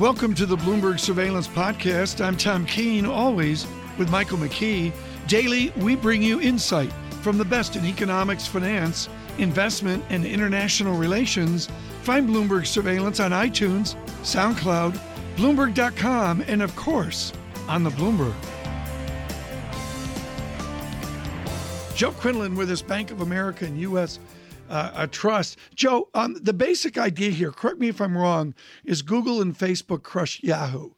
Welcome to the Bloomberg Surveillance Podcast. I'm Tom Keene, always with Michael McKee. Daily, we bring you insight from the best in economics, finance, investment, and international relations. Find Bloomberg Surveillance on iTunes, SoundCloud, Bloomberg.com, and of course, on the Bloomberg. Joe Quinlan with us, Bank of America and U.S. Uh, a Trust. Joe, um, the basic idea here, correct me if I'm wrong, is Google and Facebook crush Yahoo.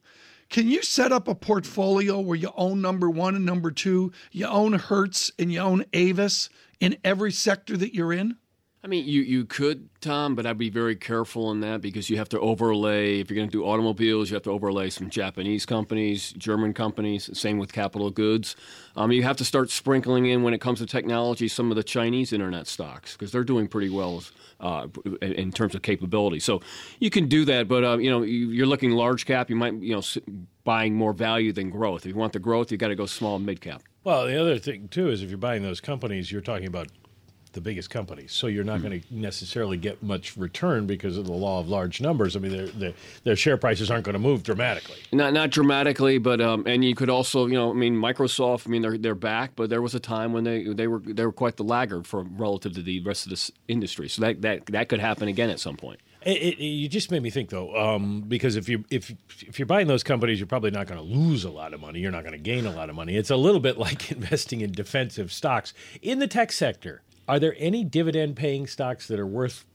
Can you set up a portfolio where you own number one and number two, you own Hertz and you own Avis in every sector that you're in? I mean, you, you could, Tom, but I'd be very careful in that because you have to overlay, if you're going to do automobiles, you have to overlay some Japanese companies, German companies, same with capital goods. Um, you have to start sprinkling in, when it comes to technology, some of the Chinese internet stocks because they're doing pretty well uh, in terms of capability. So you can do that, but uh, you know, you're looking large cap, you might, you know, buying more value than growth. If you want the growth, you got to go small mid cap. Well, the other thing too is if you're buying those companies, you're talking about the biggest companies. So you're not mm-hmm. going to necessarily get much return because of the law of large numbers. I mean, their their, their share prices aren't going to move dramatically. Not not dramatically, but um, and you could also, you know, I mean, Microsoft. I mean, they're they're back, but there was a time when they they were they were quite the laggard for relative to the rest of this industry. So that that that could happen again at some point. It, it, you just made me think though, um, because if you if if you're buying those companies, you're probably not going to lose a lot of money. You're not going to gain a lot of money. It's a little bit like investing in defensive stocks in the tech sector. Are there any dividend paying stocks that are worth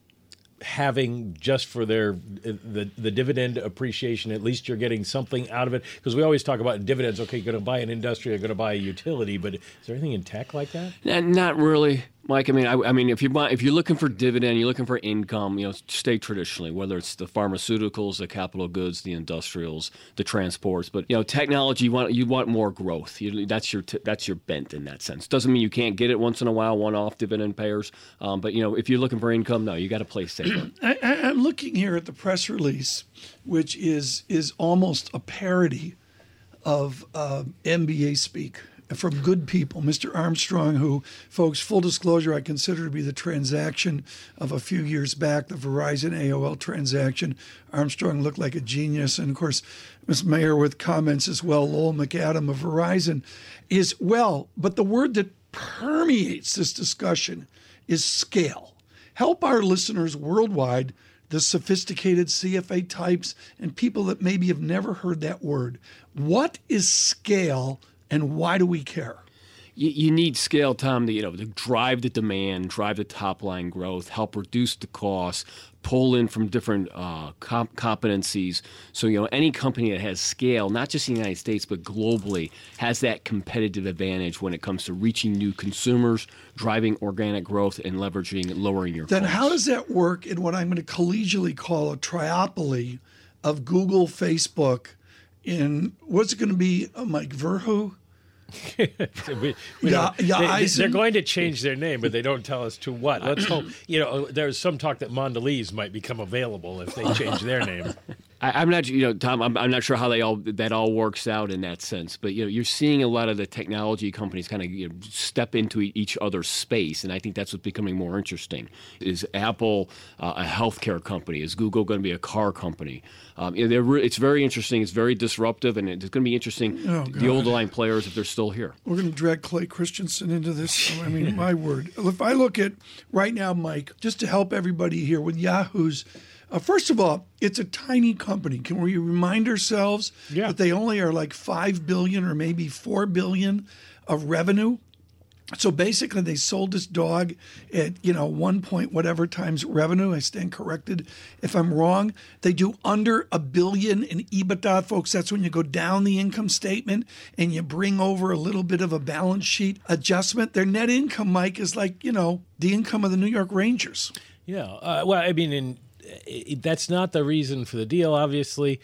having just for their the the dividend appreciation? At least you're getting something out of it? Because we always talk about dividends. Okay you're going to buy an industry you're going to buy a utility but is there anything in tech like that? Not really Mike, I mean, I, I, mean, if you if you're looking for dividend, you're looking for income. You know, stay traditionally, whether it's the pharmaceuticals, the capital goods, the industrials, the transports. But you know, technology, you want you want more growth. You, that's your t- that's your bent in that sense. Doesn't mean you can't get it once in a while, one-off dividend payers. Um, but you know, if you're looking for income, no, you got to play safe. I, I'm looking here at the press release, which is is almost a parody of uh, MBA speak from good people. Mr. Armstrong, who, folks, full disclosure, I consider to be the transaction of a few years back, the Verizon AOL transaction. Armstrong looked like a genius. And of course, Ms. Mayer with comments as well. Lowell McAdam of Verizon is well, but the word that permeates this discussion is scale. Help our listeners worldwide the sophisticated CFA types and people that maybe have never heard that word. What is scale and why do we care? You, you need scale, Tom, to, you know, to drive the demand, drive the top line growth, help reduce the costs, pull in from different uh, comp- competencies. So, you know, any company that has scale, not just in the United States, but globally, has that competitive advantage when it comes to reaching new consumers, driving organic growth, and leveraging, lowering your Then, costs. how does that work in what I'm going to collegially call a triopoly of Google, Facebook, in what's it going to be, uh, Mike Verhu? we, we yeah, yeah, they, are going to change their name, but they don't tell us to what. Let's hope. You know, there's some talk that Mondelez might become available if they change their name. I, am not, you know, Tom. I'm, I'm, not sure how they all that all works out in that sense. But you know, you're seeing a lot of the technology companies kind of you know, step into each other's space, and I think that's what's becoming more interesting. Is Apple uh, a healthcare company? Is Google going to be a car company? Um, you know, re- it's very interesting. It's very disruptive, and it's going to be interesting. Oh, the old line players, if they're still here, we're going to drag Clay Christensen into this. I mean, my word. If I look at right now, Mike, just to help everybody here with Yahoo's uh, first of all, it's a tiny company. Can we remind ourselves yeah. that they only are like five billion or maybe four billion of revenue? So basically, they sold this dog at you know one point whatever times revenue. I stand corrected if I'm wrong. They do under a billion in EBITDA, folks. That's when you go down the income statement and you bring over a little bit of a balance sheet adjustment. Their net income, Mike, is like you know the income of the New York Rangers. Yeah. Uh, well, I mean, in it, that's not the reason for the deal, obviously.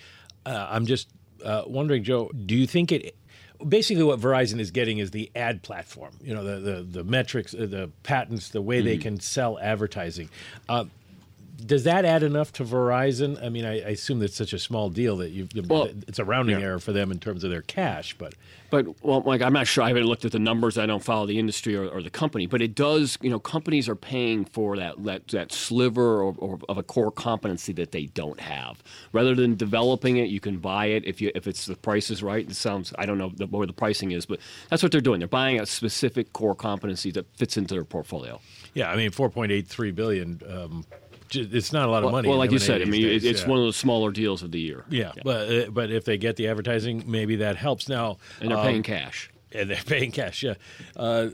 Uh, I'm just uh, wondering, Joe, do you think it basically what Verizon is getting is the ad platform, you know, the the, the metrics, uh, the patents, the way mm-hmm. they can sell advertising. Uh, does that add enough to Verizon? I mean, I, I assume that's such a small deal that you Well, it's a rounding yeah. error for them in terms of their cash, but But well, like I'm not sure. I haven't looked at the numbers. I don't follow the industry or, or the company. But it does. You know, companies are paying for that that, that sliver or, or of a core competency that they don't have. Rather than developing it, you can buy it if you if it's the price is right. It sounds. I don't know the, where the pricing is, but that's what they're doing. They're buying a specific core competency that fits into their portfolio. yeah, I mean, four point eight three billion. Um, it's not a lot of money. well, like you said, I mean, days, it's yeah. one of the smaller deals of the year. Yeah, but uh, but if they get the advertising, maybe that helps. Now, and they're um, paying cash. and they're paying cash. Yeah. Uh,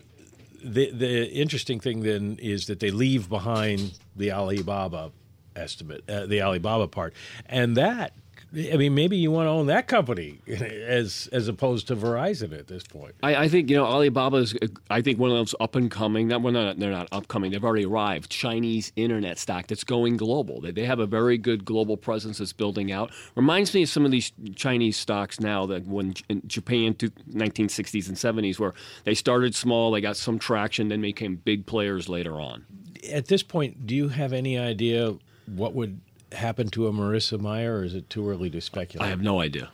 the the interesting thing then is that they leave behind the Alibaba estimate, uh, the Alibaba part, and that. I mean, maybe you want to own that company as as opposed to Verizon at this point. I, I think you know Alibaba is. Uh, I think one of those up and coming. That one, not, they're not upcoming. They've already arrived. Chinese internet stock that's going global. They, they have a very good global presence that's building out. Reminds me of some of these Chinese stocks now that when in Japan, to 1960s and 70s, where they started small, they got some traction, then became big players later on. At this point, do you have any idea what would happen to a Marissa Mayer, or is it too early to speculate? I have no idea.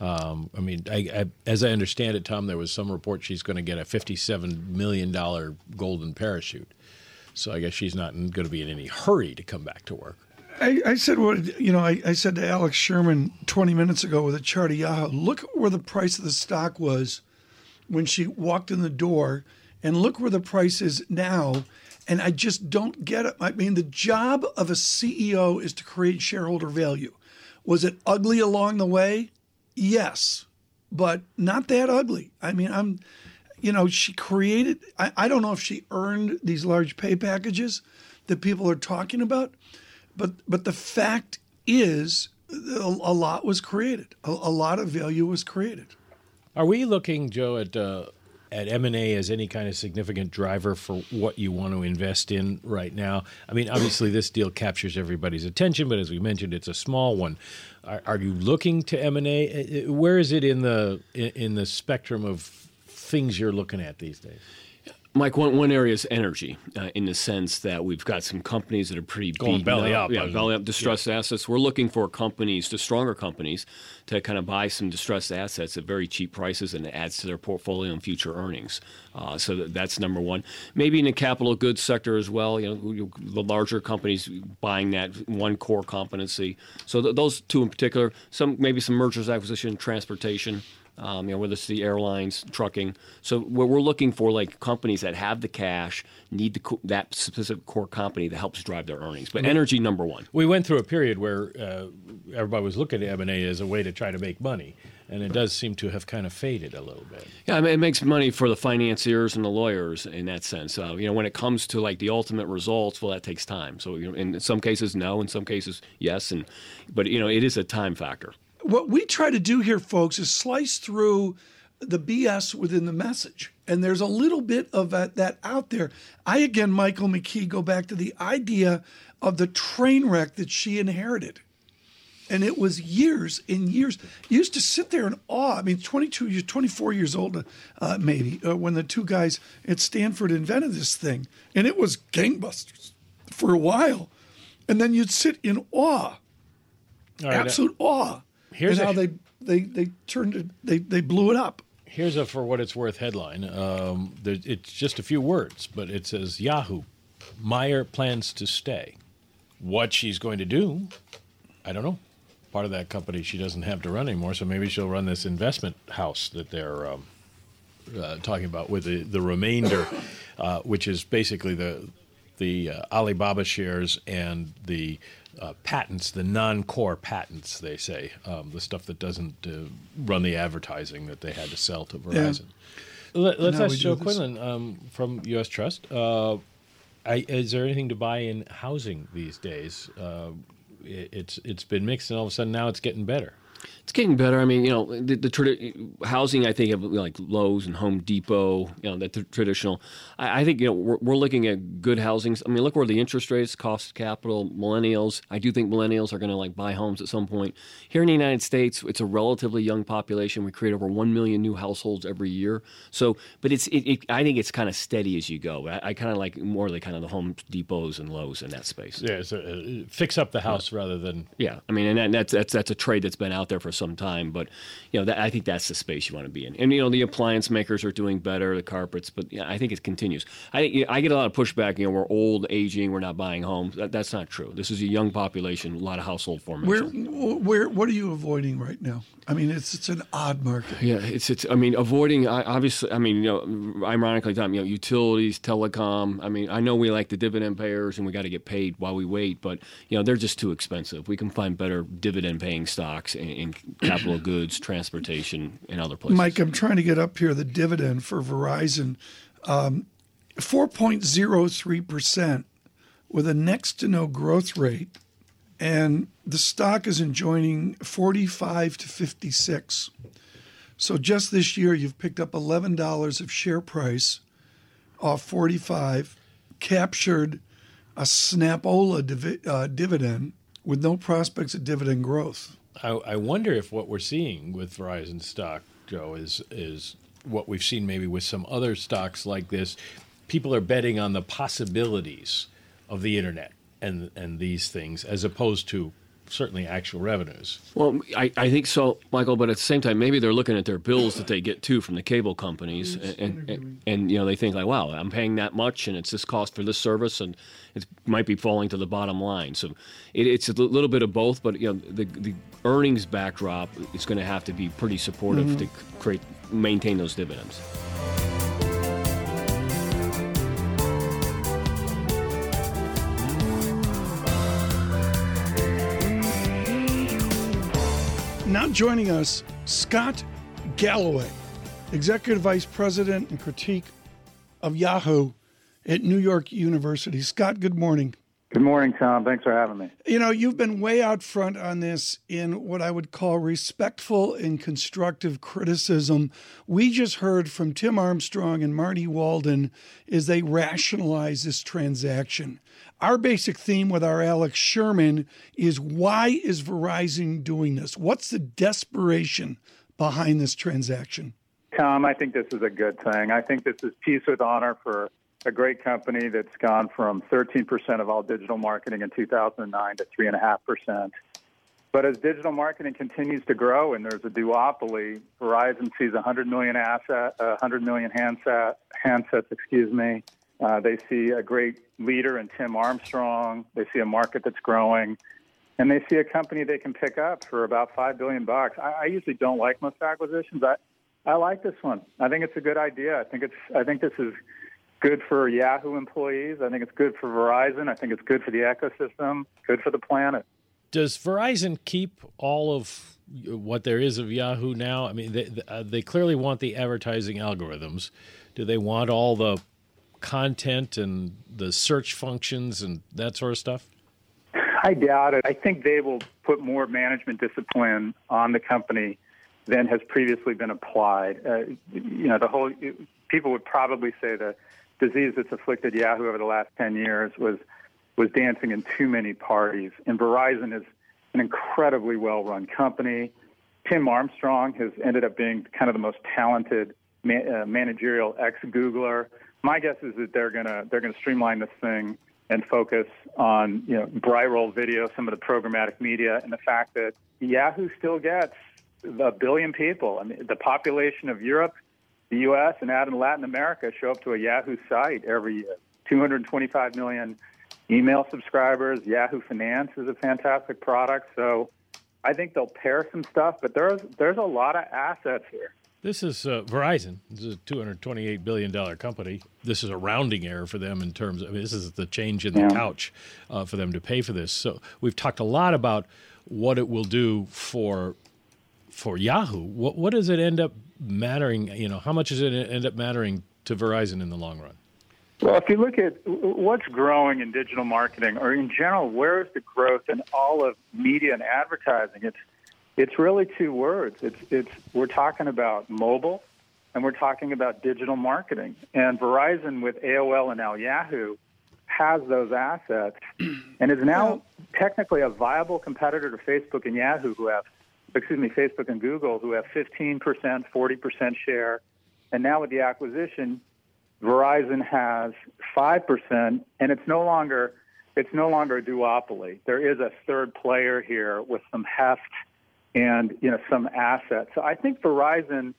Um, I mean, I, I, as I understand it, Tom, there was some report she's going to get a fifty-seven million dollar golden parachute. So I guess she's not going to be in any hurry to come back to work. I, I said what you know. I, I said to Alex Sherman 20 minutes ago with a chart of Yahoo. Look at where the price of the stock was when she walked in the door, and look where the price is now. And I just don't get it. I mean, the job of a CEO is to create shareholder value. Was it ugly along the way? Yes, but not that ugly. I mean, I'm, you know, she created. I, I don't know if she earned these large pay packages that people are talking about, but but the fact is, a, a lot was created. A, a lot of value was created. Are we looking, Joe, at uh, at M and A as any kind of significant driver for what you want to invest in right now? I mean, obviously this deal captures everybody's attention, but as we mentioned, it's a small one. Are, are you looking to M and A? Uh, uh, where is it in the in the spectrum of things you're looking at these days? Mike, one, one area is energy, uh, in the sense that we've got some companies that are pretty Going belly up, I yeah, belly up, distressed assets. We're looking for companies, the stronger companies, to kind of buy some distressed assets at very cheap prices, and it adds to their portfolio and future earnings. Uh, so that, that's number one. Maybe in the capital goods sector as well. You know, the larger companies buying that one core competency. So th- those two in particular. Some maybe some mergers, acquisition, transportation um, you know, whether it's the airlines, trucking. So what we're looking for, like companies that have the cash, need the, co- that specific core company that helps drive their earnings. But energy, number one. We went through a period where uh, everybody was looking at M and A as a way to try to make money, and it does seem to have kind of faded a little bit. Yeah, I mean, it makes money for the financiers and the lawyers in that sense. Uh, you know, when it comes to like the ultimate results, well, that takes time. So you know, in some cases, no. In some cases, yes. And but you know, it is a time factor. What we try to do here, folks, is slice through the BS within the message. And there's a little bit of that, that out there. I, again, Michael McKee, go back to the idea of the train wreck that she inherited. And it was years and years. You used to sit there in awe. I mean, 22 years, 24 years old, uh, maybe, uh, when the two guys at Stanford invented this thing. And it was gangbusters for a while. And then you'd sit in awe right, uh, absolute awe. Here's how a- they they they turned it, they they blew it up. Here's a for what it's worth headline. Um, there, it's just a few words, but it says Yahoo. Mayer plans to stay. What she's going to do, I don't know. Part of that company she doesn't have to run anymore, so maybe she'll run this investment house that they're um, uh, talking about with the, the remainder, uh, which is basically the the uh, Alibaba shares and the uh, patents, the non-core patents, they say, um, the stuff that doesn't uh, run the advertising that they had to sell to Verizon. Let, us ask Joe. Quinlan um, from U.S. Trust. Uh, I, is there anything to buy in housing these days? Uh, it, it's it's been mixed, and all of a sudden now it's getting better. It's getting better. I mean, you know, the, the tradi- housing. I think of like Lowe's and Home Depot. You know, the traditional. I, I, think you know we're, we're, looking at good housing. I mean, look where the interest rates, cost of capital, millennials. I do think millennials are going to like buy homes at some point. Here in the United States, it's a relatively young population. We create over one million new households every year. So, but it's it, it I think it's kind of steady as you go. I, I kind of like more like kind of the Home Depots and Lowe's in that space. Yeah, so uh, fix up the house yeah. rather than yeah. I mean, and that, that's that's that's a trade that's been out there for some time. But you know, that, I think that's the space you want to be in. And you know, the appliance makers are doing better, the carpets. But yeah, I think it continues. I you know, I get a lot of pushback. You know, we're old, aging, we're not buying homes. That, that's not true. This is a young population, a lot of household formation. Where, where, what are you avoiding right now? I mean, it's it's an odd market. Yeah, it's it's. I mean, avoiding obviously. I mean, you know, ironically, Tom, you know, utilities, telecom. I mean, I know we like the dividend payers, and we got to get paid while we wait, but you know, they're just too expensive. We can find better dividend paying stocks in, in capital goods, transportation, and other places. Mike, I'm trying to get up here the dividend for Verizon, um, four point zero three percent, with a next to no growth rate and the stock is enjoying 45 to 56. So just this year, you've picked up $11 of share price off 45, captured a Snapola uh, dividend with no prospects of dividend growth. I, I wonder if what we're seeing with Verizon stock, Joe, is is what we've seen maybe with some other stocks like this. People are betting on the possibilities of the internet and and these things as opposed to certainly actual revenues. Well, I, I think so, Michael. But at the same time, maybe they're looking at their bills that they get too from the cable companies, and, and, and, and, you know they think like, wow, I'm paying that much, and it's this cost for this service, and it might be falling to the bottom line. So it, it's a little bit of both, but you know the the earnings backdrop is going to have to be pretty supportive mm-hmm. to create maintain those dividends. Now joining us, Scott Galloway, Executive Vice President and Critique of Yahoo at New York University. Scott, good morning. Good morning, Tom. Thanks for having me. You know, you've been way out front on this in what I would call respectful and constructive criticism. We just heard from Tim Armstrong and Marni Walden as they rationalize this transaction. Our basic theme with our Alex Sherman is why is Verizon doing this? What's the desperation behind this transaction? Tom, I think this is a good thing. I think this is peace with honor for a great company that's gone from 13% of all digital marketing in 2009 to 3.5%. But as digital marketing continues to grow and there's a duopoly, Verizon sees 100 million asset, 100 million handset, handsets, excuse me. Uh, they see a great leader in Tim Armstrong. They see a market that's growing, and they see a company they can pick up for about five billion bucks. I, I usually don't like most acquisitions. I I like this one. I think it's a good idea. I think it's I think this is good for Yahoo employees. I think it's good for Verizon. I think it's good for the ecosystem, good for the planet. Does Verizon keep all of what there is of Yahoo now? I mean, they, uh, they clearly want the advertising algorithms. Do they want all the content and the search functions and that sort of stuff? I doubt it. I think they will put more management discipline on the company than has previously been applied. Uh, you know, the whole people would probably say the disease that's afflicted Yahoo over the last 10 years was was dancing in too many parties. And Verizon is an incredibly well-run company. Tim Armstrong has ended up being kind of the most talented uh, managerial ex-Googler. My guess is that they're gonna they're gonna streamline this thing and focus on you know pre-roll video, some of the programmatic media, and the fact that Yahoo still gets a billion people. I mean, the population of Europe the U.S. and out in Latin America show up to a Yahoo site every year. 225 million email subscribers. Yahoo Finance is a fantastic product. So I think they'll pair some stuff, but there's there's a lot of assets here. This is uh, Verizon. This is a 228 billion dollar company. This is a rounding error for them in terms. of I mean, this is the change in the yeah. couch uh, for them to pay for this. So we've talked a lot about what it will do for for Yahoo. What what does it end up mattering? You know, how much does it end up mattering to Verizon in the long run? Well, if you look at what's growing in digital marketing, or in general, where is the growth in all of media and advertising? It's it's really two words. It's it's we're talking about mobile, and we're talking about digital marketing. And Verizon with AOL and now Yahoo has those assets, and is now technically a viable competitor to Facebook and Yahoo, who have excuse me, Facebook and Google, who have 15%, 40% share. And now with the acquisition, Verizon has 5%, and it's no longer it's no longer a duopoly. There is a third player here with some heft and you know some assets. So I think Verizon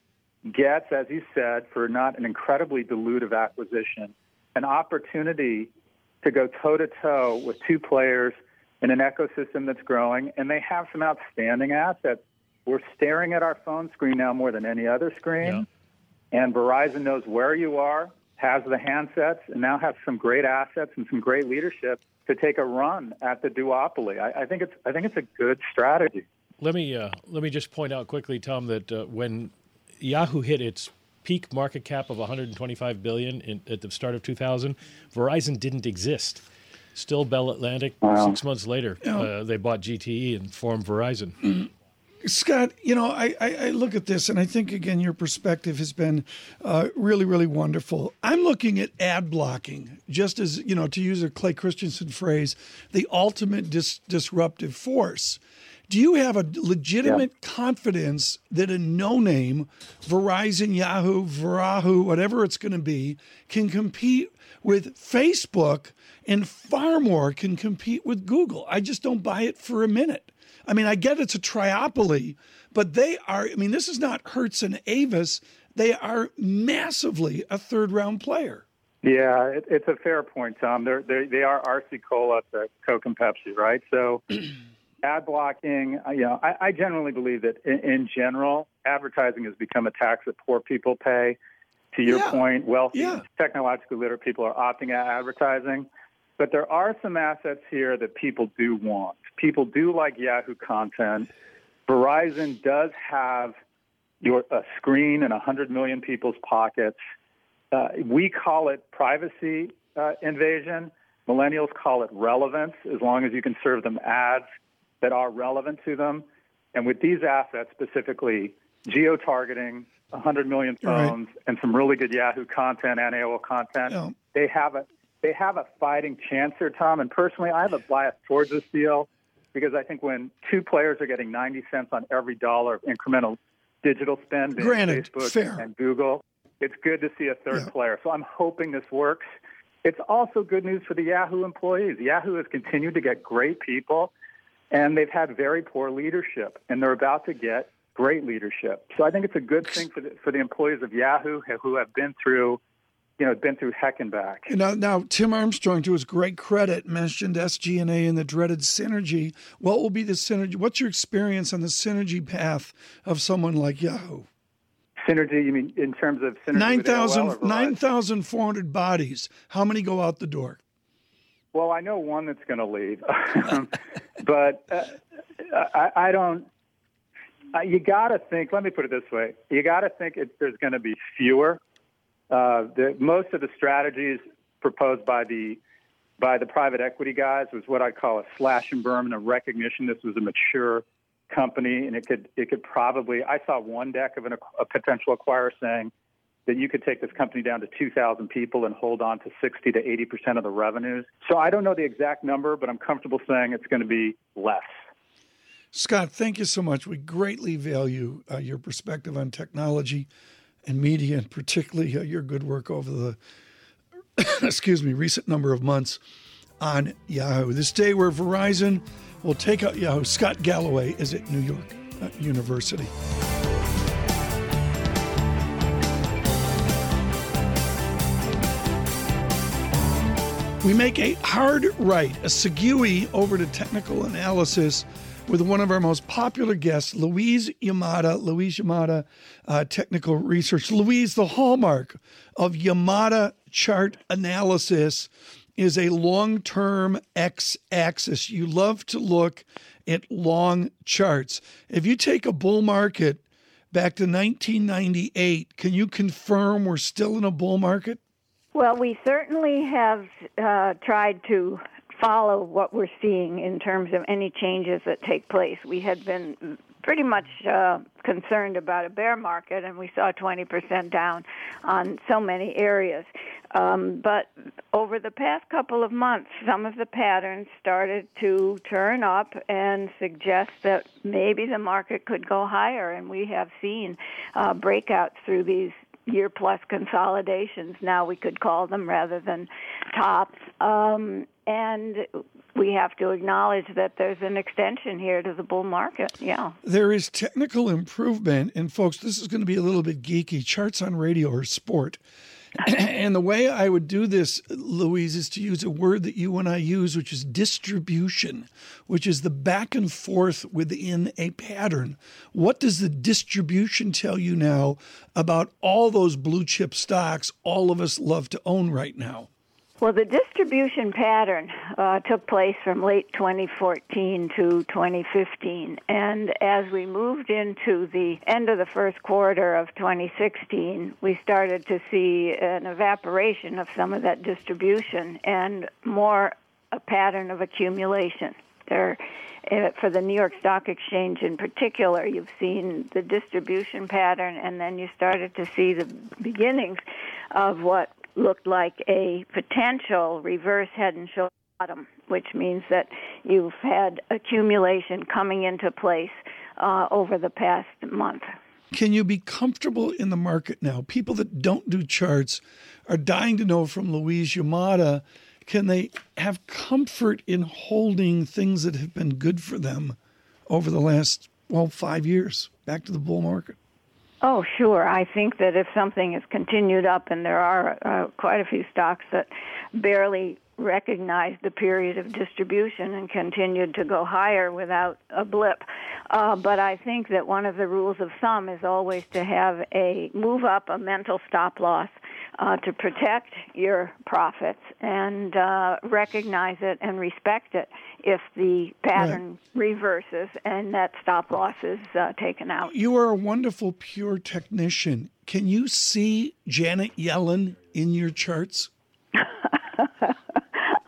gets, as you said, for not an incredibly dilutive acquisition, an opportunity to go toe to toe with two players in an ecosystem that's growing, and they have some outstanding assets. We're staring at our phone screen now more than any other screen, yeah. and Verizon knows where you are, has the handsets, and now has some great assets and some great leadership to take a run at the duopoly. I, I think it's I think it's a good strategy. Let me uh, let me just point out quickly, Tom, that uh, when Yahoo hit its peak market cap of 125 billion in, at the start of 2000, Verizon didn't exist. Still, Bell Atlantic. Wow. Six months later, uh, they bought GTE and formed Verizon. Mm-hmm. Scott, you know, I, I, I, look at this and I think, again, your perspective has been uh, really, really wonderful. I'm looking at ad blocking, just as, you know, to use a Clay Christensen phrase, the ultimate dis- disruptive force. Do you have a legitimate yeah. confidence that a no name, Verizon, Yahoo, Verizon, whatever it's going to be, can compete with Facebook and far more can compete with Google? I just don't buy it for a minute. I mean, I get it's a triopoly, but they are, I mean, this is not Hertz and Avis. They are massively a third round player. Yeah, it, it's a fair point, Tom. They're, they're, they are RC Cola Coke and Pepsi, right? So ad blocking, uh, you know, I, I generally believe that in, in, general, advertising has become a tax that poor people pay. To your yeah. point, wealthy, yeah. technologically literate people are opting out advertising. But there are some assets here that people do want. People do like Yahoo content. Verizon does have your a screen in 100 million people's pockets. Uh, we call it privacy uh, invasion. Millennials call it relevance, as long as you can serve them ads that are relevant to them. And with these assets, specifically geo targeting, 100 million phones, right. and some really good Yahoo content and AOL content, yeah. they have a they have a fighting chance here, Tom. And personally, I have a bias towards this deal because I think when two players are getting 90 cents on every dollar of incremental digital spending, Granted, Facebook fair. and Google, it's good to see a third yeah. player. So I'm hoping this works. It's also good news for the Yahoo employees. Yahoo has continued to get great people, and they've had very poor leadership, and they're about to get great leadership. So I think it's a good thing for the, for the employees of Yahoo who have been through you know, been through heck and back. Now, now, Tim Armstrong, to his great credit, mentioned SG&A and the dreaded synergy. What will be the synergy? What's your experience on the synergy path of someone like Yahoo? Synergy, you mean in terms of synergy? 9,400 9, bodies. How many go out the door? Well, I know one that's going to leave, but uh, I, I, don't. Uh, you got to think. Let me put it this way: you got to think it, there's going to be fewer uh, the, most of the strategies proposed by the by the private equity guys was what I call a slash and burn and a recognition this was a mature company and it could it could probably I saw one deck of an, a potential acquirer saying that you could take this company down to 2,000 people and hold on to 60 to 80 percent of the revenues. So I don't know the exact number, but I'm comfortable saying it's going to be less. Scott, thank you so much. We greatly value uh, your perspective on technology and media, and particularly uh, your good work over the excuse me recent number of months on Yahoo. This day where Verizon will take out Yahoo. Scott Galloway is at New York uh, University. We make a hard right, a segue over to technical analysis with one of our most popular guests, Louise Yamada. Louise Yamada, uh, technical research. Louise, the hallmark of Yamada chart analysis is a long term x axis. You love to look at long charts. If you take a bull market back to 1998, can you confirm we're still in a bull market? Well, we certainly have uh, tried to follow what we're seeing in terms of any changes that take place. We had been pretty much uh, concerned about a bear market, and we saw 20% down on so many areas. Um, but over the past couple of months, some of the patterns started to turn up and suggest that maybe the market could go higher, and we have seen uh, breakouts through these year plus consolidations. Now we could call them rather than tops. Um, and we have to acknowledge that there's an extension here to the bull market. Yeah. There is technical improvement. And folks this is going to be a little bit geeky. Charts on radio or sport and the way I would do this, Louise, is to use a word that you and I use, which is distribution, which is the back and forth within a pattern. What does the distribution tell you now about all those blue chip stocks all of us love to own right now? Well, the distribution pattern uh, took place from late 2014 to 2015. And as we moved into the end of the first quarter of 2016, we started to see an evaporation of some of that distribution and more a pattern of accumulation. There, uh, for the New York Stock Exchange in particular, you've seen the distribution pattern, and then you started to see the beginnings of what looked like a potential reverse head and shoulder bottom, which means that you've had accumulation coming into place uh, over the past month. Can you be comfortable in the market now? People that don't do charts are dying to know from Louise Yamada can they have comfort in holding things that have been good for them over the last, well, five years back to the bull market? Oh, sure. I think that if something has continued up, and there are uh, quite a few stocks that barely recognized the period of distribution and continued to go higher without a blip. Uh, but I think that one of the rules of thumb is always to have a move up, a mental stop loss, uh, to protect your profits and uh, recognize it and respect it if the pattern right. reverses and that stop loss is uh, taken out. You are a wonderful pure technician. Can you see Janet Yellen in your charts?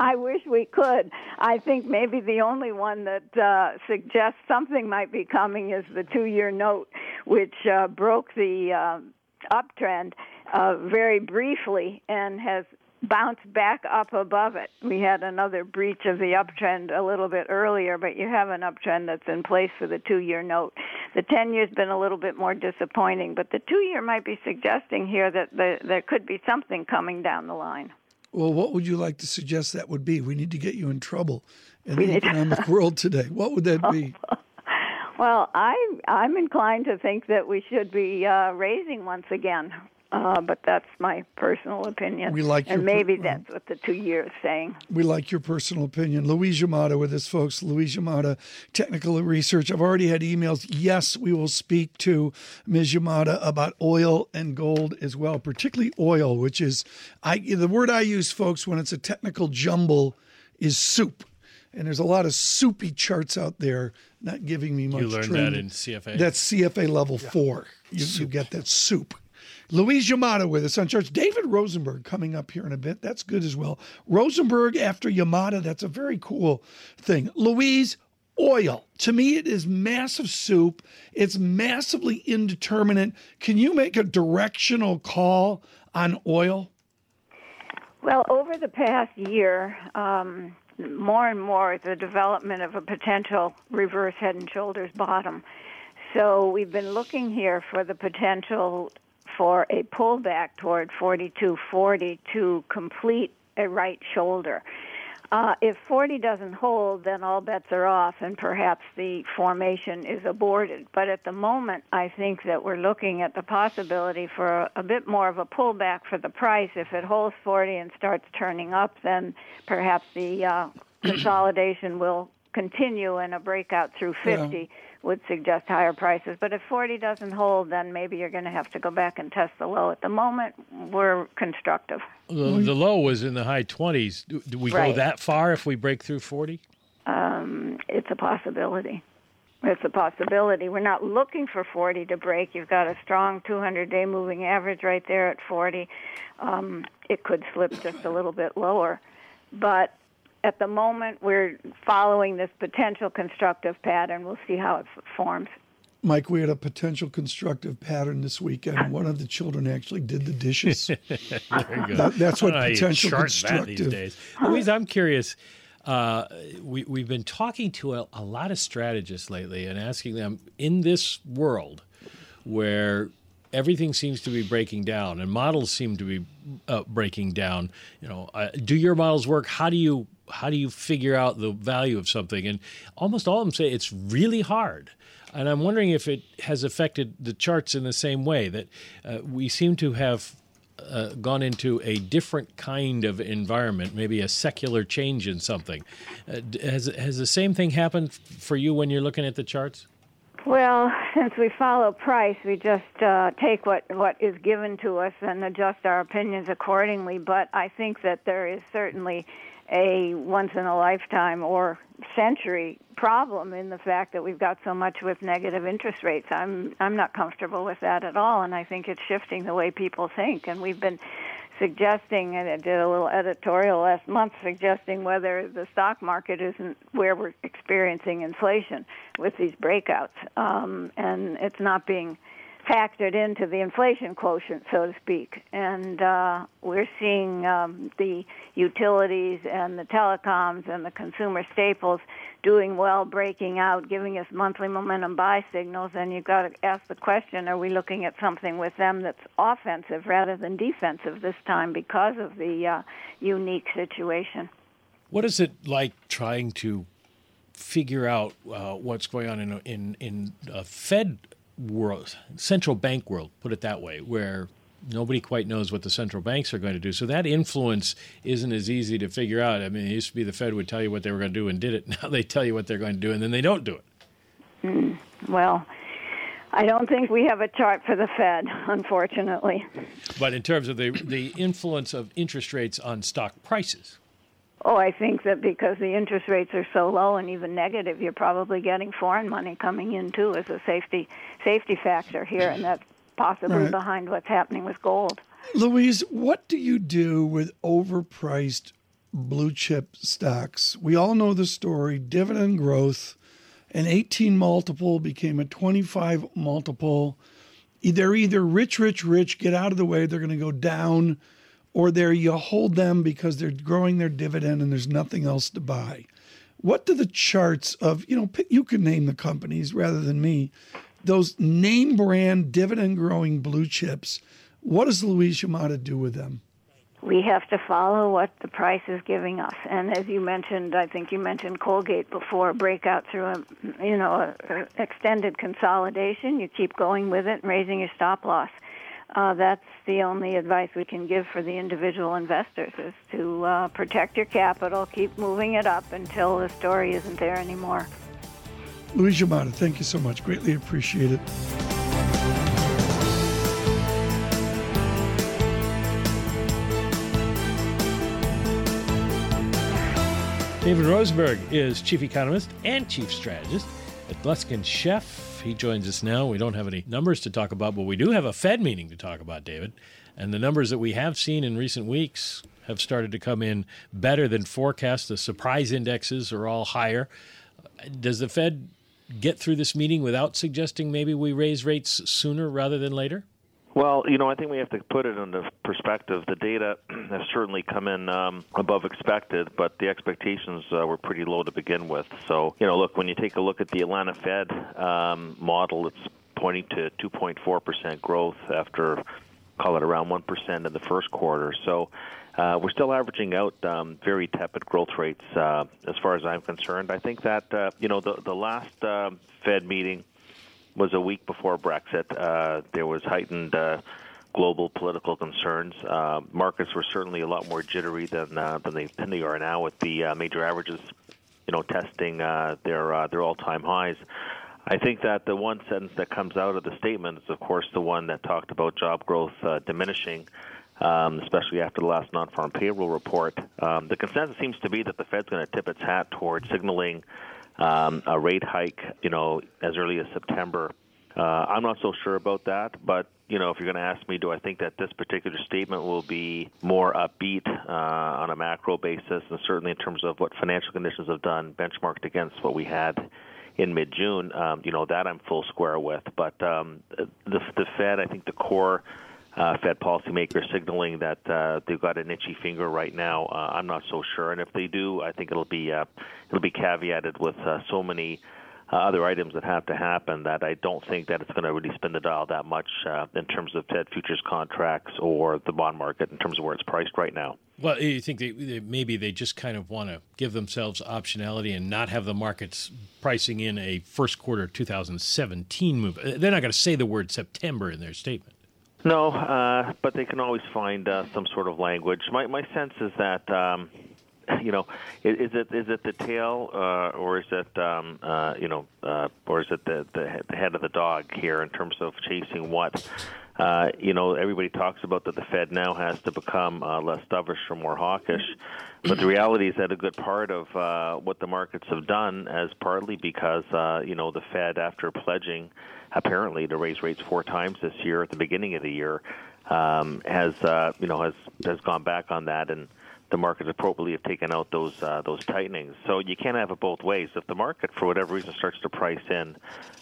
I wish we could. I think maybe the only one that uh, suggests something might be coming is the two-year note, which uh, broke the uh, uptrend uh, very briefly and has bounced back up above it. We had another breach of the uptrend a little bit earlier, but you have an uptrend that's in place for the two year note. The 10 year's been a little bit more disappointing, but the two year might be suggesting here that the, there could be something coming down the line. Well, what would you like to suggest that would be? We need to get you in trouble in we the economic world today. What would that be? Well, I I'm inclined to think that we should be uh, raising once again. Uh, but that's my personal opinion. We like, and maybe per- that's what the two years saying. We like your personal opinion. Louise Yamada with us, folks. Louise Yamada, technical research. I've already had emails. Yes, we will speak to Ms. Yamada about oil and gold as well, particularly oil, which is I the word I use, folks, when it's a technical jumble, is soup. And there's a lot of soupy charts out there, not giving me much. You learned trend. that in CFA. That's CFA level yeah. four. You, you get that soup. Louise Yamada with us on Charts. David Rosenberg coming up here in a bit. That's good as well. Rosenberg after Yamada. That's a very cool thing. Louise, oil. To me, it is massive soup. It's massively indeterminate. Can you make a directional call on oil? Well, over the past year, um, more and more the development of a potential reverse head and shoulders bottom. So we've been looking here for the potential for a pullback toward 4240 to complete a right shoulder. Uh, if 40 doesn't hold, then all bets are off, and perhaps the formation is aborted. But at the moment, I think that we're looking at the possibility for a, a bit more of a pullback for the price. If it holds 40 and starts turning up, then perhaps the uh, consolidation will continue and a breakout through 50. Yeah would suggest higher prices. But if 40 doesn't hold, then maybe you're going to have to go back and test the low. At the moment, we're constructive. The, the low was in the high 20s. Do, do we right. go that far if we break through 40? Um, it's a possibility. It's a possibility. We're not looking for 40 to break. You've got a strong 200 day moving average right there at 40. Um, it could slip just a little bit lower. But at the moment, we're following this potential constructive pattern. We'll see how it forms. Mike, we had a potential constructive pattern this weekend. One of the children actually did the dishes. that, that's what potential constructive. these days. Louise, I'm curious. Uh, we, we've been talking to a, a lot of strategists lately and asking them in this world where everything seems to be breaking down and models seem to be uh, breaking down. You know, uh, do your models work? How do you how do you figure out the value of something? And almost all of them say it's really hard. And I'm wondering if it has affected the charts in the same way that uh, we seem to have uh, gone into a different kind of environment, maybe a secular change in something. Uh, has has the same thing happened for you when you're looking at the charts? Well, since we follow price, we just uh, take what what is given to us and adjust our opinions accordingly. But I think that there is certainly a once in a lifetime or century problem in the fact that we've got so much with negative interest rates. I'm I'm not comfortable with that at all and I think it's shifting the way people think and we've been suggesting and I did a little editorial last month suggesting whether the stock market isn't where we're experiencing inflation with these breakouts um, and it's not being factored into the inflation quotient, so to speak. And uh, we're seeing um, the utilities and the telecoms and the consumer staples doing well, breaking out, giving us monthly momentum buy signals. And you've got to ask the question: Are we looking at something with them that's offensive rather than defensive this time because of the uh, unique situation? What is it like trying to figure out uh, what's going on in in in a Fed world, central bank world, put it that way, where nobody quite knows what the central banks are going to do. So that influence isn't as easy to figure out. I mean, it used to be the Fed would tell you what they were going to do and did it. Now they tell you what they're going to do and then they don't do it. Mm, well, I don't think we have a chart for the Fed, unfortunately. But in terms of the the influence of interest rates on stock prices. Oh, I think that because the interest rates are so low and even negative, you're probably getting foreign money coming in too as a safety safety factor here, and that's possibly right. behind what's happening with gold. Louise, what do you do with overpriced blue chip stocks? We all know the story: dividend growth, an 18 multiple became a 25 multiple. They're either rich, rich, rich, get out of the way. They're going to go down or there you hold them because they're growing their dividend and there's nothing else to buy. What do the charts of, you know, you can name the companies rather than me, those name brand dividend growing blue chips, what does Louise Yamada do with them? We have to follow what the price is giving us. And as you mentioned, I think you mentioned Colgate before, breakout through a, you know, a, a extended consolidation. You keep going with it and raising your stop loss uh, that's the only advice we can give for the individual investors is to uh, protect your capital, keep moving it up until the story isn't there anymore. Louise Yamada, thank you so much. Greatly appreciate it. David Rosenberg is chief economist and chief strategist at Gluskin He joins us now. We don't have any numbers to talk about, but we do have a Fed meeting to talk about, David. And the numbers that we have seen in recent weeks have started to come in better than forecast. The surprise indexes are all higher. Does the Fed get through this meeting without suggesting maybe we raise rates sooner rather than later? Well, you know, I think we have to put it into perspective. The data has certainly come in um, above expected, but the expectations uh, were pretty low to begin with. So, you know, look, when you take a look at the Atlanta Fed um, model, it's pointing to 2.4% growth after, call it around 1% in the first quarter. So, uh, we're still averaging out um, very tepid growth rates uh, as far as I'm concerned. I think that, uh, you know, the, the last uh, Fed meeting was a week before Brexit. Uh, there was heightened uh, global political concerns. Uh, markets were certainly a lot more jittery than uh, than they than they are now, with the uh, major averages, you know, testing uh, their uh, their all time highs. I think that the one sentence that comes out of the statement is, of course, the one that talked about job growth uh, diminishing. Um, especially after the last non-farm payroll report, um, the consensus seems to be that the Fed's going to tip its hat towards signaling um, a rate hike, you know, as early as September. Uh, I'm not so sure about that, but you know, if you're going to ask me, do I think that this particular statement will be more upbeat uh, on a macro basis, and certainly in terms of what financial conditions have done, benchmarked against what we had in mid June, um, you know that I'm full square with. But um, the the Fed, I think the core uh, Fed policymakers signaling that uh, they've got an itchy finger right now. Uh, I'm not so sure, and if they do, I think it'll be uh, it'll be caveated with uh, so many. Uh, other items that have to happen that I don't think that it's going to really spin the dial that much uh, in terms of Fed futures contracts or the bond market in terms of where it's priced right now. Well, you think they, they, maybe they just kind of want to give themselves optionality and not have the markets pricing in a first quarter 2017 move. They're not going to say the word September in their statement. No, uh, but they can always find uh, some sort of language. My my sense is that. Um, you know, is, it is it the tail, uh, or is it um, uh, you know, uh, or is it the, the the head of the dog here in terms of chasing what? Uh, you know, everybody talks about that the Fed now has to become uh, less dovish or more hawkish, but the reality is that a good part of uh, what the markets have done is partly because uh, you know the Fed, after pledging apparently to raise rates four times this year at the beginning of the year, um, has uh, you know has has gone back on that and the markets appropriately have taken out those uh, those tightenings. So you can't have it both ways. If the market, for whatever reason, starts to price in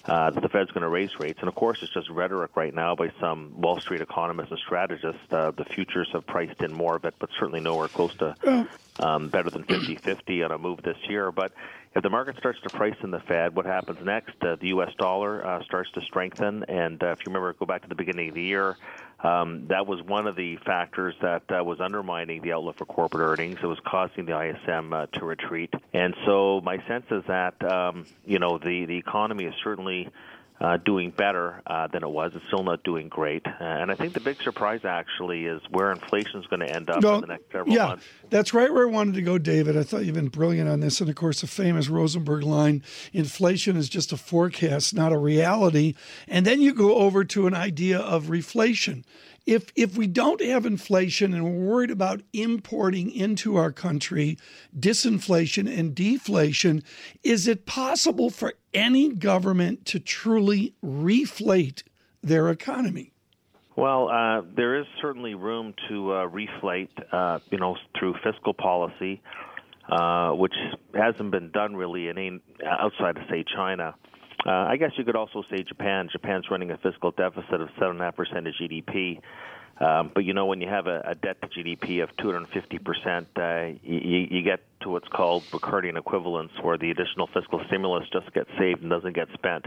uh, that the Fed's going to raise rates, and of course it's just rhetoric right now by some Wall Street economists and strategists. Uh, the futures have priced in more of it, but certainly nowhere close to um, better than 50-50 on a move this year. But if the market starts to price in the Fed, what happens next? Uh, the U.S. dollar uh, starts to strengthen, and uh, if you remember, go back to the beginning of the year. Um, that was one of the factors that uh, was undermining the outlook for corporate earnings. It was causing the ISM uh, to retreat, and so my sense is that um, you know the the economy is certainly uh, doing better uh, than it was. It's still not doing great. Uh, and I think the big surprise actually is where inflation is going to end up no, in the next several yeah, months. That's right where I wanted to go, David. I thought you've been brilliant on this. And of course, the famous Rosenberg line inflation is just a forecast, not a reality. And then you go over to an idea of reflation if if we don't have inflation and we're worried about importing into our country disinflation and deflation, is it possible for any government to truly reflate their economy? Well, uh, there is certainly room to uh, reflate, uh, you know, through fiscal policy, uh, which hasn't been done really in outside of say China. Uh, I guess you could also say Japan. Japan's running a fiscal deficit of 7.5% of GDP. Um, but you know, when you have a, a debt to GDP of 250 percent, uh, you, you get to what's called Ricardian equivalence, where the additional fiscal stimulus just gets saved and doesn't get spent.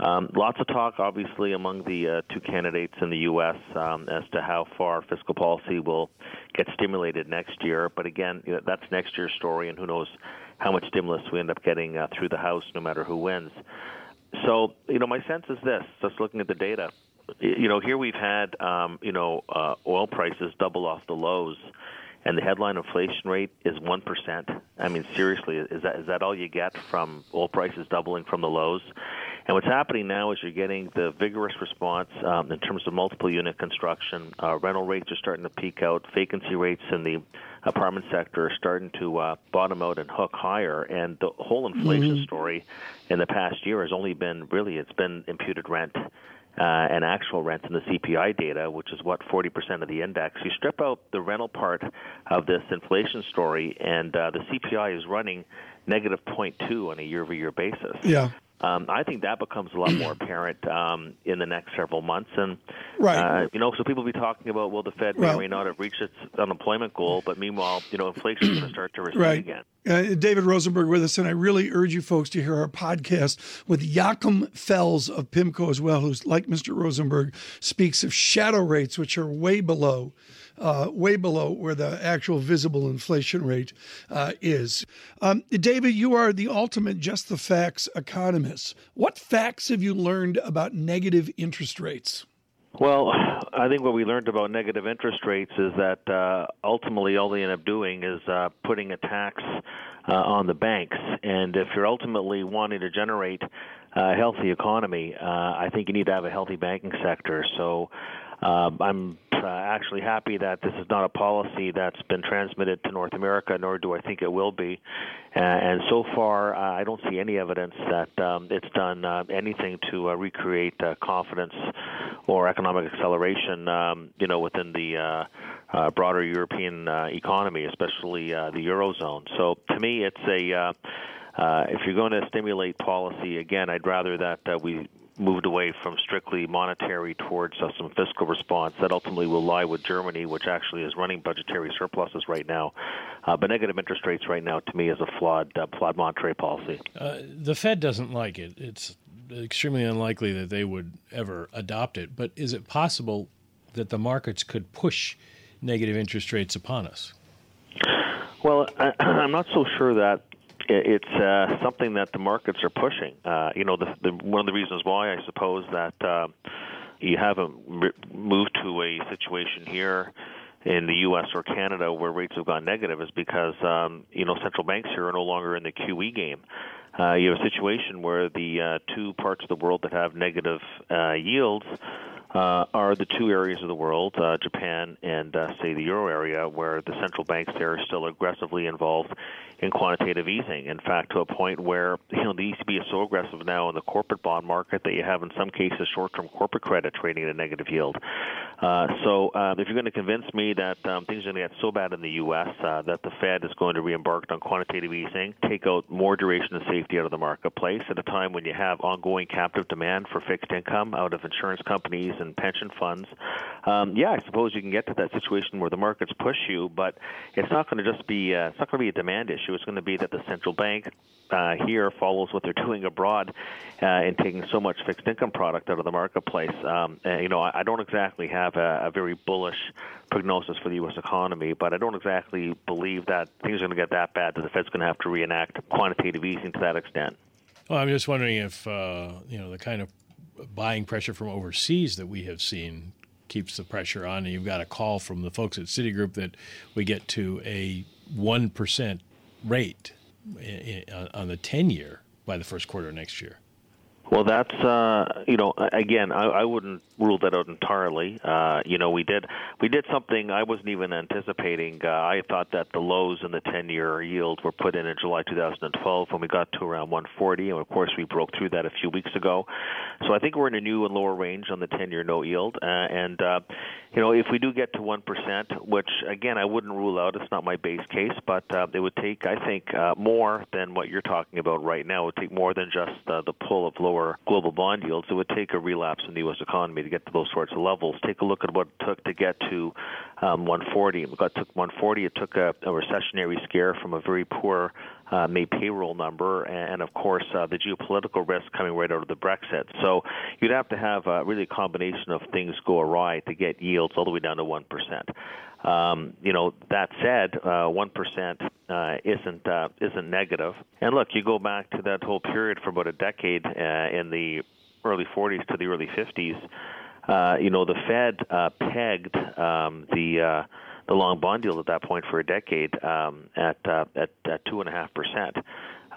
Um, lots of talk, obviously, among the uh, two candidates in the U.S. Um, as to how far fiscal policy will get stimulated next year. But again, you know, that's next year's story, and who knows how much stimulus we end up getting uh, through the House, no matter who wins. So, you know, my sense is this: just looking at the data, you know, here we've had, um, you know, uh, oil prices double off the lows, and the headline inflation rate is one percent. I mean, seriously, is that is that all you get from oil prices doubling from the lows? And what's happening now is you're getting the vigorous response um, in terms of multiple unit construction. Uh, rental rates are starting to peak out. Vacancy rates in the apartment sector are starting to uh, bottom out and hook higher. And the whole inflation mm-hmm. story in the past year has only been really it's been imputed rent uh, and actual rent in the CPI data, which is what 40% of the index. You strip out the rental part of this inflation story, and uh, the CPI is running negative 0.2 on a year-over-year basis. Yeah. Um, I think that becomes a lot more apparent um, in the next several months, and right. uh, you know, so people will be talking about, well, the Fed may or may not have reached its unemployment goal, but meanwhile, you know, inflation is going to start to recede right. again. Uh, David Rosenberg with us, and I really urge you folks to hear our podcast with Joachim Fels of PIMCO as well, who's like Mr. Rosenberg speaks of shadow rates, which are way below uh, way below where the actual visible inflation rate uh, is. Um, David, you are the ultimate just the facts economist. What facts have you learned about negative interest rates? Well, I think what we learned about negative interest rates is that uh, ultimately all they end up doing is uh, putting a tax uh, on the banks. And if you're ultimately wanting to generate a healthy economy, uh, I think you need to have a healthy banking sector. So uh, I'm uh, actually happy that this is not a policy that's been transmitted to North America, nor do I think it will be. Uh, and so far, uh, I don't see any evidence that um, it's done uh, anything to uh, recreate confidence or economic acceleration, um, you know, within the broader European economy, especially the eurozone. So to me, it's a if you're going to stimulate policy, again, I'd rather that we moved away from strictly monetary towards uh, some fiscal response. That ultimately will lie with Germany, which actually is running budgetary surpluses right now. Uh, but negative interest rates right now, to me, is a flawed, uh, flawed monetary policy. Uh, the Fed doesn't like it. It's extremely unlikely that they would ever adopt it. But is it possible that the markets could push negative interest rates upon us? Well, I, I'm not so sure that it's uh, something that the markets are pushing. Uh, you know, the, the, one of the reasons why I suppose that uh, you haven't moved to a situation here in the U.S. or Canada where rates have gone negative is because um, you know central banks here are no longer in the QE game. Uh, you have a situation where the uh, two parts of the world that have negative uh, yields uh, are the two areas of the world, uh, Japan and uh, say the euro area, where the central banks there are still aggressively involved in quantitative easing. In fact, to a point where you know the ECB is so aggressive now in the corporate bond market that you have in some cases short-term corporate credit trading at a negative yield. Uh, so uh, if you're going to convince me that um, things are going to get so bad in the U.S. Uh, that the Fed is going to re-embark on quantitative easing, take out more duration and safety out of the marketplace at a time when you have ongoing captive demand for fixed income out of insurance companies and pension funds, um, yeah, I suppose you can get to that situation where the markets push you, but it's not going to just be uh, it's not going to be a demand issue. It's going to be that the central bank uh, here follows what they're doing abroad uh, in taking so much fixed income product out of the marketplace. Um, and, you know, I, I don't exactly have a, a very bullish prognosis for the U.S. economy, but I don't exactly believe that things are going to get that bad that the Fed's going to have to reenact quantitative easing to that extent. Well, I'm just wondering if uh, you know the kind of buying pressure from overseas that we have seen keeps the pressure on. And you've got a call from the folks at Citigroup that we get to a 1% rate on the 10 year by the first quarter next year. Well, that's uh, you know, again, I, I wouldn't rule that out entirely. Uh, you know, we did we did something I wasn't even anticipating. Uh, I thought that the lows in the 10-year yield were put in in July 2012 when we got to around 140, and of course we broke through that a few weeks ago. So I think we're in a new and lower range on the 10-year note yield, uh, and uh, you know, if we do get to one percent, which again I wouldn't rule out, it's not my base case, but uh, it would take, I think, uh, more than what you're talking about right now. It would take more than just uh, the pull of lower lower global bond yields, it would take a relapse in the U.S. economy to get to those sorts of levels. Take a look at what it took to get to um, 140. It took 140. It took a, a recessionary scare from a very poor uh, May payroll number, and of course uh, the geopolitical risk coming right out of the Brexit. So you'd have to have uh, really a combination of things go awry to get yields all the way down to one percent. Um, you know, that said, uh, one uh, isn't uh, isn't negative. And look, you go back to that whole period for about a decade uh, in the early 40s to the early 50s. Uh, you know, the Fed uh, pegged um, the the long bond yield at that point for a decade um, at, at at two and a half percent.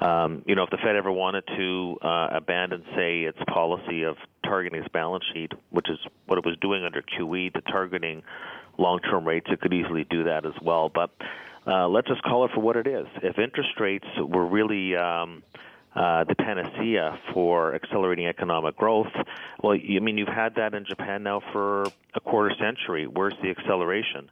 Um, you know, if the Fed ever wanted to uh, abandon, say, its policy of targeting its balance sheet, which is what it was doing under QE, to targeting long-term rates, it could easily do that as well. But uh, let's just call it for what it is. If interest rates were really um, uh, the panacea for accelerating economic growth. Well, I mean, you've had that in Japan now for a quarter century. Where's the acceleration?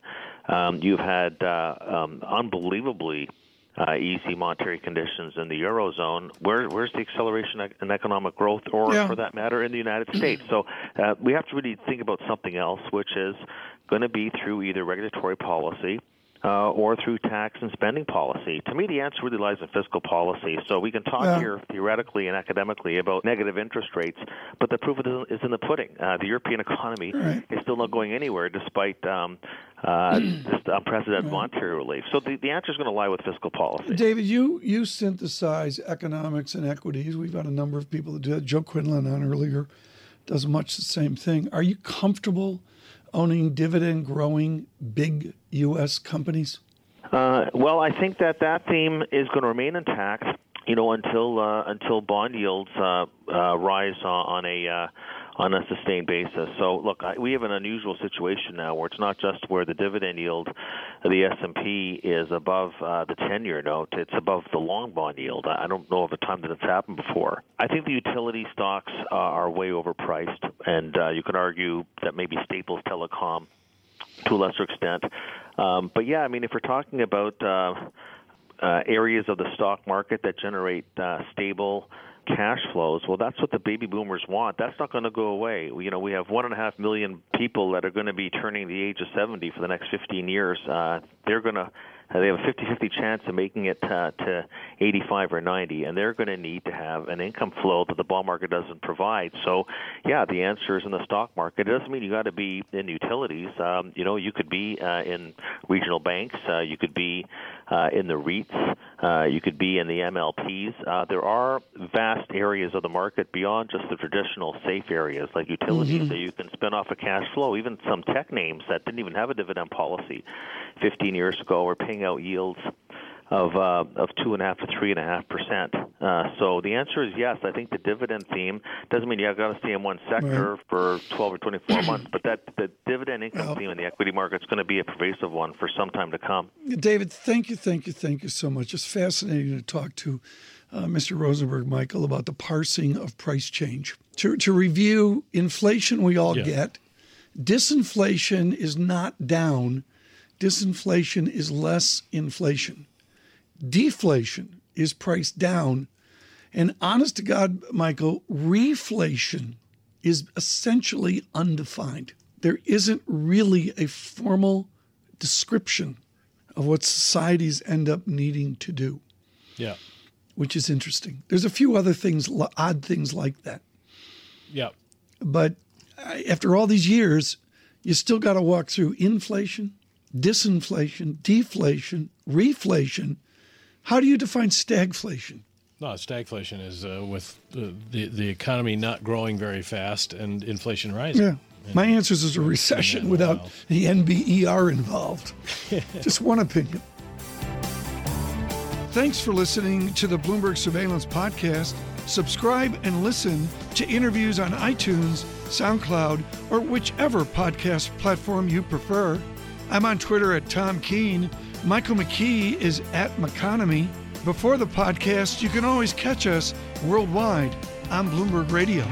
Um, you've had uh, um, unbelievably uh, easy monetary conditions in the eurozone. Where, where's the acceleration in economic growth, or yeah. for that matter, in the United States? So uh, we have to really think about something else, which is going to be through either regulatory policy uh, or through tax and spending policy. To me, the answer really lies in fiscal policy. So we can talk yeah. here theoretically and academically about negative interest rates, but the proof is in the pudding. Uh, the European economy right. is still not going anywhere despite um, uh, this unprecedented right. monetary relief. So the, the answer is going to lie with fiscal policy. David, you, you synthesize economics and equities. We've had a number of people that did. Joe Quinlan on earlier does much the same thing. Are you comfortable – owning dividend growing big U.S. companies? Uh, well, I think that that theme is going to remain intact. You know, until uh, until bond yields uh, uh rise on a uh, on a sustained basis. So look, we have an unusual situation now where it's not just where the dividend yield of the S&P is above uh, the 10-year note, it's above the long bond yield. I don't know of a time that it's happened before. I think the utility stocks uh, are way overpriced, and uh, you can argue that maybe Staples Telecom to a lesser extent. Um, but yeah, I mean, if we're talking about uh, uh, areas of the stock market that generate uh, stable cash flows. Well, that's what the baby boomers want. That's not going to go away. You know, we have one and a half million people that are going to be turning the age of 70 for the next 15 years. Uh, they're going to they have a 50-50 chance of making it uh, to 85 or 90, and they're going to need to have an income flow that the bond market doesn't provide. So, yeah, the answer is in the stock market. It doesn't mean you got to be in utilities. Um, you know, you could be uh, in regional banks. Uh, you could be uh, in the REITs. Uh, you could be in the MLPs. Uh, there are vast areas of the market beyond just the traditional safe areas like utilities mm-hmm. that you can spin off a cash flow. Even some tech names that didn't even have a dividend policy 15 years ago were paying out yields of uh, of two and a half to three and a half percent. Uh, so the answer is yes. I think the dividend theme doesn't mean you got to stay in one sector right. for 12 or 24 months, but that the dividend income well, theme in the equity market is going to be a pervasive one for some time to come. David, thank you, thank you, thank you so much. It's fascinating to talk to uh, Mr. Rosenberg, Michael, about the parsing of price change. To, to review, inflation we all yeah. get. Disinflation is not down. Disinflation is less inflation deflation is priced down. And honest to God, Michael, reflation is essentially undefined. There isn't really a formal description of what societies end up needing to do. Yeah. Which is interesting. There's a few other things, odd things like that. Yeah. But uh, after all these years, you still got to walk through inflation, disinflation, deflation, reflation, how do you define stagflation? No, stagflation is uh, with the, the, the economy not growing very fast and inflation rising. Yeah. And My answer is a recession without the NBER involved. Just one opinion. Thanks for listening to the Bloomberg Surveillance Podcast. Subscribe and listen to interviews on iTunes, SoundCloud, or whichever podcast platform you prefer. I'm on Twitter at Tom Keene. Michael McKee is at mckonomy. Before the podcast, you can always catch us worldwide on Bloomberg Radio.